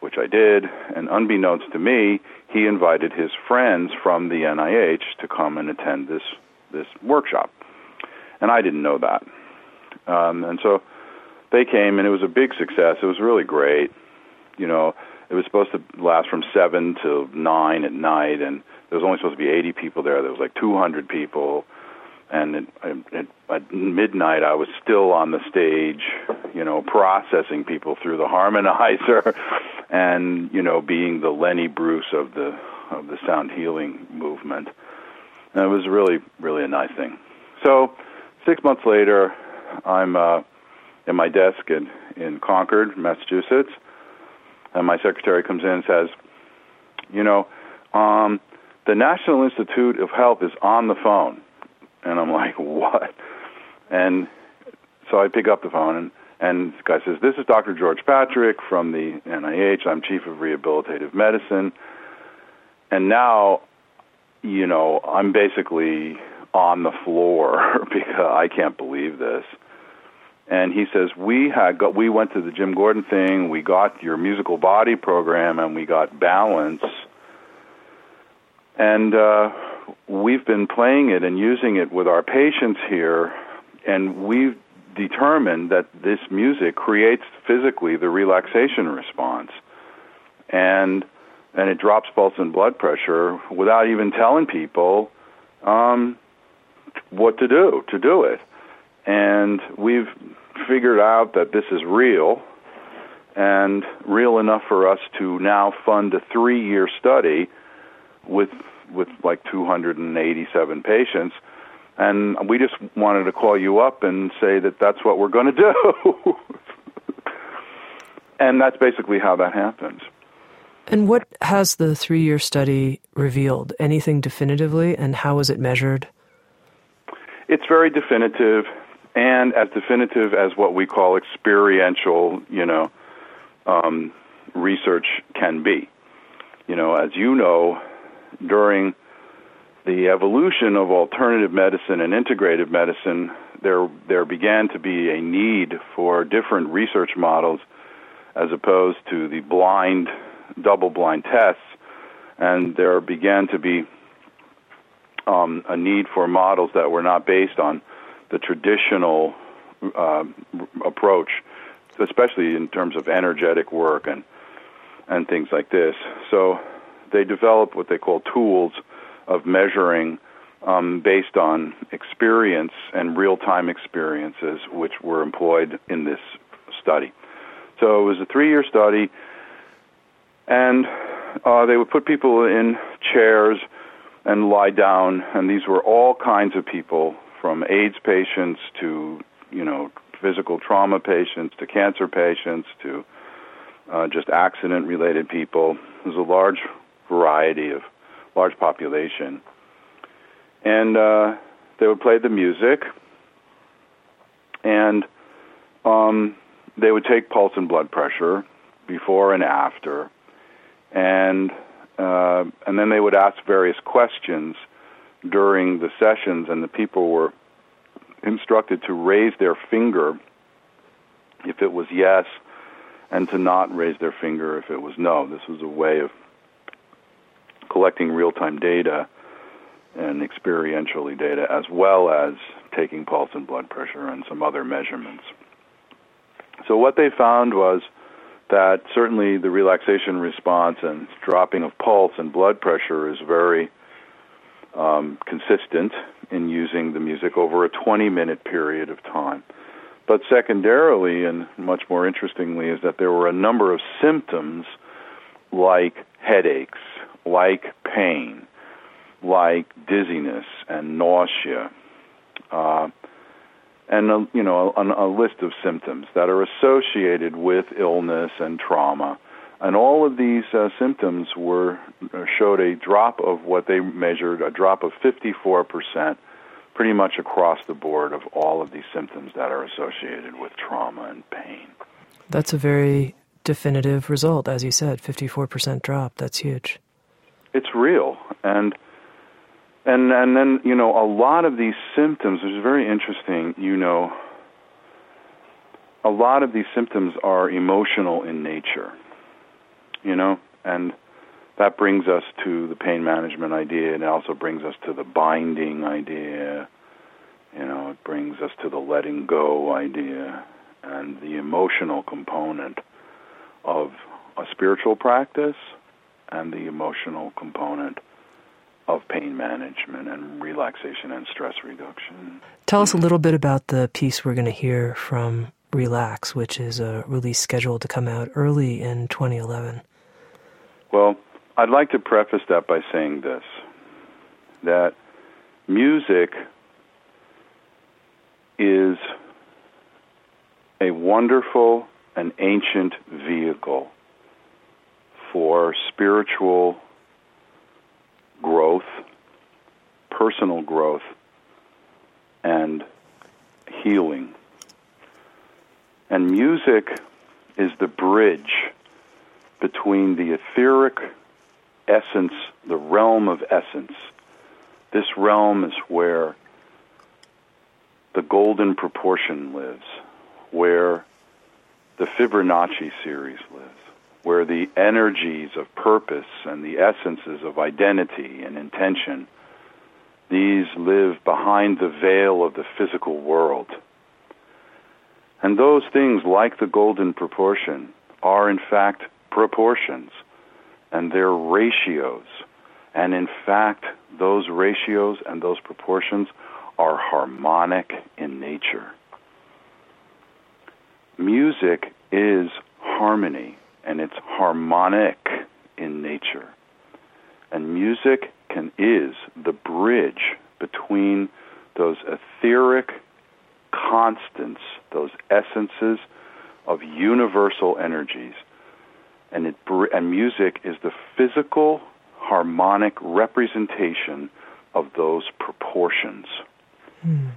which I did. And unbeknownst to me, he invited his friends from the NIH to come and attend this this workshop, and I didn't know that. Um, and so they came, and it was a big success. It was really great. You know, it was supposed to last from seven to nine at night, and there was only supposed to be 80 people there. There was like 200 people, and it, it, at midnight I was still on the stage, you know, processing people through the harmonizer, and you know, being the Lenny Bruce of the of the sound healing movement. And it was really, really a nice thing. So, six months later, I'm uh, at my desk in in Concord, Massachusetts, and my secretary comes in and says, "You know, um, the National Institute of Health is on the phone. And I'm like, what? And so I pick up the phone, and, and the guy says, This is Dr. George Patrick from the NIH. I'm Chief of Rehabilitative Medicine. And now, you know, I'm basically on the floor because I can't believe this. And he says, We had got, we went to the Jim Gordon thing, we got your musical body program, and we got balance and uh, we've been playing it and using it with our patients here, and we've determined that this music creates physically the relaxation response. And and it drops pulse and blood pressure without even telling people um, what to do to do it. And we've figured out that this is real and real enough for us to now fund a three year study with with like 287 patients, and we just wanted to call you up and say that that's what we're going to do. and that's basically how that happens. And what has the three year study revealed? Anything definitively, and how was it measured? It's very definitive, and as definitive as what we call experiential, you know, um, research can be. You know, as you know, during the evolution of alternative medicine and integrative medicine, there there began to be a need for different research models as opposed to the blind double blind tests, and there began to be um, a need for models that were not based on the traditional uh, approach, especially in terms of energetic work and and things like this. So they developed what they call tools of measuring um, based on experience and real time experiences which were employed in this study. So it was a three year study, and uh, they would put people in chairs and lie down, and these were all kinds of people from AIDS patients to, you know, physical trauma patients to cancer patients to uh, just accident related people. There's a large variety of large population. And uh, they would play the music, and um, they would take pulse and blood pressure before and after, and uh, and then they would ask various questions during the sessions, and the people were instructed to raise their finger if it was yes, and to not raise their finger if it was no. This was a way of collecting real time data and experientially data, as well as taking pulse and blood pressure and some other measurements. So, what they found was that certainly the relaxation response and dropping of pulse and blood pressure is very um, consistent in using the music over a 20 minute period of time. But secondarily, and much more interestingly, is that there were a number of symptoms like headaches, like pain, like dizziness and nausea, uh, and a, you know a, a list of symptoms that are associated with illness and trauma. And all of these uh, symptoms were uh, showed a drop of what they measured, a drop of 54 percent, pretty much across the board of all of these symptoms that are associated with trauma and pain. That's a very definitive result, as you said, 54% drop. That's huge. It's real, and and and then you know a lot of these symptoms which is very interesting you know a lot of these symptoms are emotional in nature you know and that brings us to the pain management idea. And it also brings us to the binding idea. You know it brings us to the letting go idea and the emotional component of a spiritual practice and the emotional component of pain management and relaxation and stress reduction. Tell us a little bit about the piece we're going to hear from Relax, which is a release scheduled to come out early in 2011. Well, I'd like to preface that by saying this that music is a wonderful and ancient vehicle for spiritual growth, personal growth, and healing. And music is the bridge between the etheric essence, the realm of essence. This realm is where the golden proportion lives, where the Fibonacci series lives where the energies of purpose and the essences of identity and intention these live behind the veil of the physical world. And those things, like the golden proportion, are in fact proportions, and they're ratios. And in fact, those ratios and those proportions are harmonic in nature. Music is harmony and it's harmonic in nature. And music can is the bridge between those etheric constants, those essences of universal energies. And it and music is the physical harmonic representation of those proportions. Mm.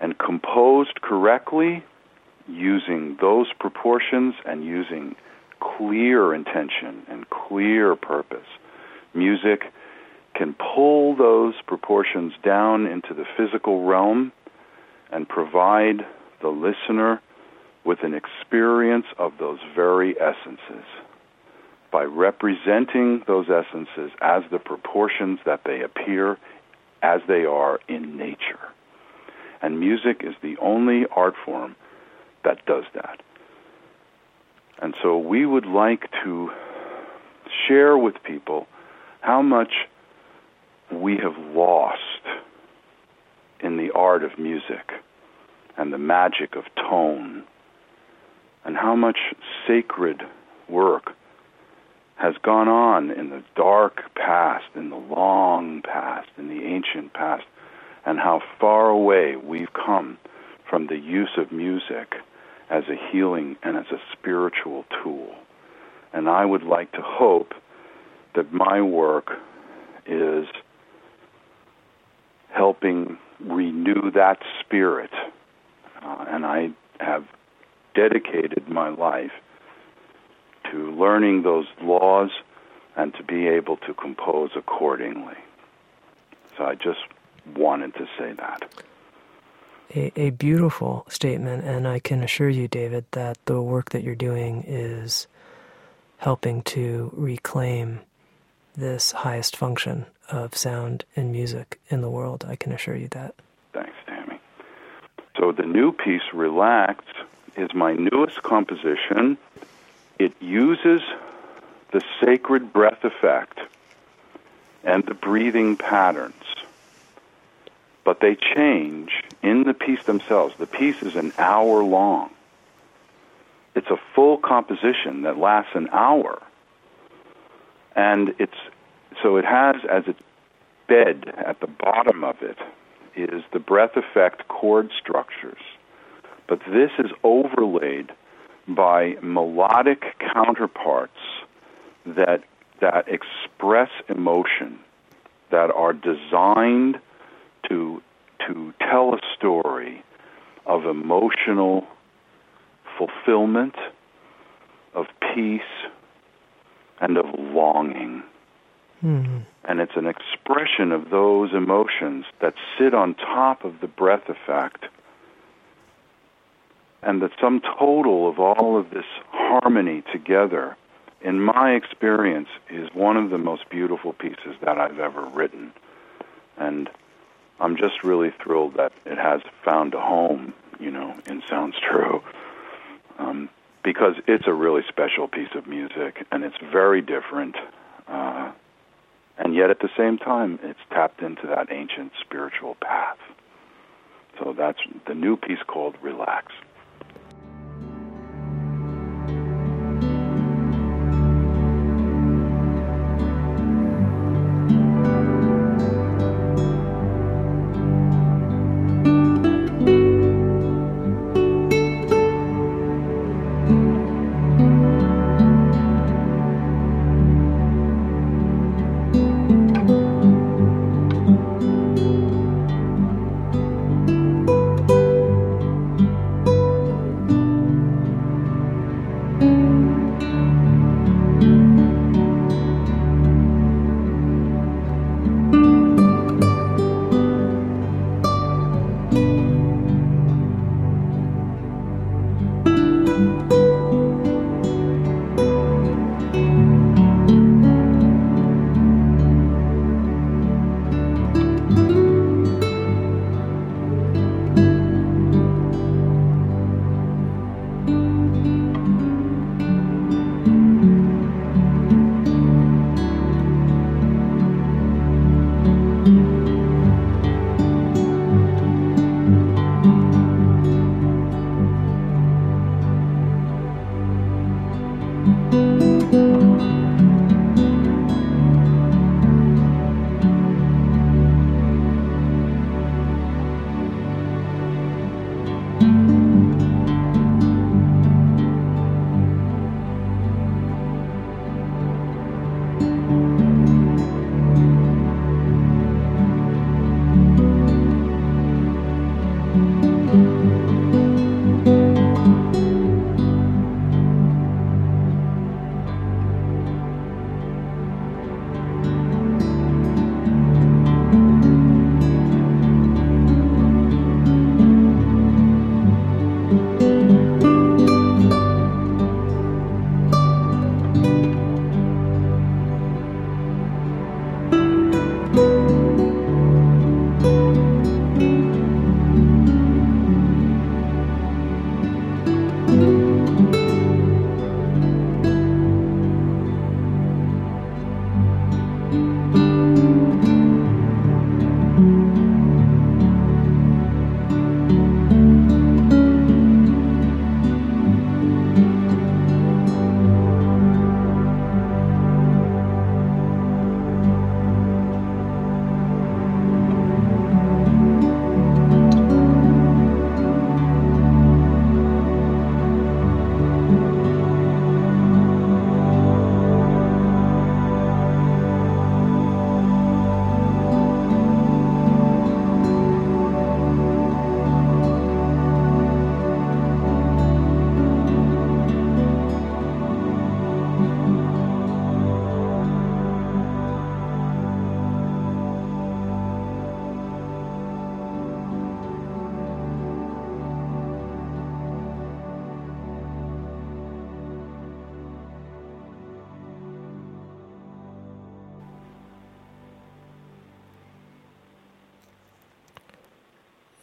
And composed correctly using those proportions and using clear intention and clear purpose. Music can pull those proportions down into the physical realm and provide the listener with an experience of those very essences by representing those essences as the proportions that they appear as they are in nature. And music is the only art form that does that. And so we would like to share with people how much we have lost in the art of music and the magic of tone, and how much sacred work has gone on in the dark past, in the long past, in the ancient past, and how far away we've come from the use of music as a healing and as a spiritual tool. And I would like to hope that my work is helping renew that spirit. Uh, and I have dedicated my life to learning those laws and to be able to compose accordingly. So I just wanted to say that. A, a beautiful statement, and I can assure you, David, that the work that you're doing is helping to reclaim this highest function of sound and music in the world. I can assure you that. Thanks, Tami. So the new piece, Relax, is my newest composition. It uses the sacred breath effect and the breathing patterns, but they change in the piece themselves. The piece is an hour long. It's a full composition that lasts an hour and it's so it has as its bed at the bottom of it is the breath effect chord structures, but this is overlaid by melodic counterparts that that express emotion that are designed to to tell a story of emotional fulfillment, of peace, and of longing. Mm-hmm. And it's an expression of those emotions that sit on top of the breath effect. And the sum total of all of this harmony together, in my experience, is one of the most beautiful pieces that I've ever written. And I'm just really thrilled that it has found a home, you know, in Sounds True. Um, because it's a really special piece of music and it's very different. Uh, and yet at the same time, it's tapped into that ancient spiritual path. So that's the new piece called Relax.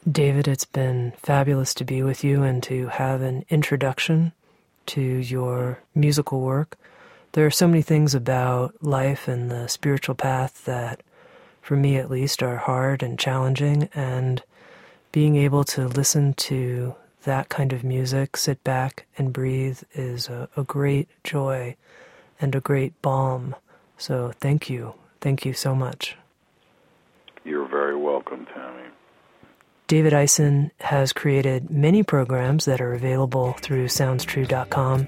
David, it's been fabulous to be with you and to have an introduction to your musical work. There are so many things about life and the spiritual path that, for me at least, are hard and challenging, and being able to listen to that kind of music, sit back and breathe, is a, a great joy and a great balm. So thank you. Thank you so much. You're very welcome, Tami. David Ison has created many programs that are available through SoundsTrue.com,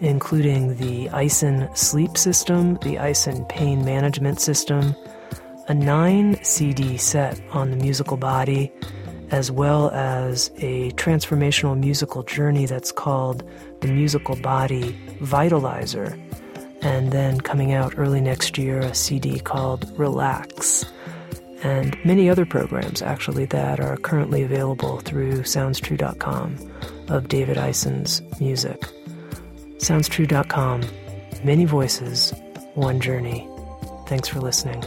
including the Ison Sleep System, the Ison Pain Management System, a nine CD set on the musical body, as well as a transformational musical journey that's called the Musical Body Vitalizer, and then coming out early next year, a CD called Relax and many other programs actually that are currently available through SoundsTrue.com of David Ison's music. SoundsTrue.com, many voices, one journey. Thanks for listening.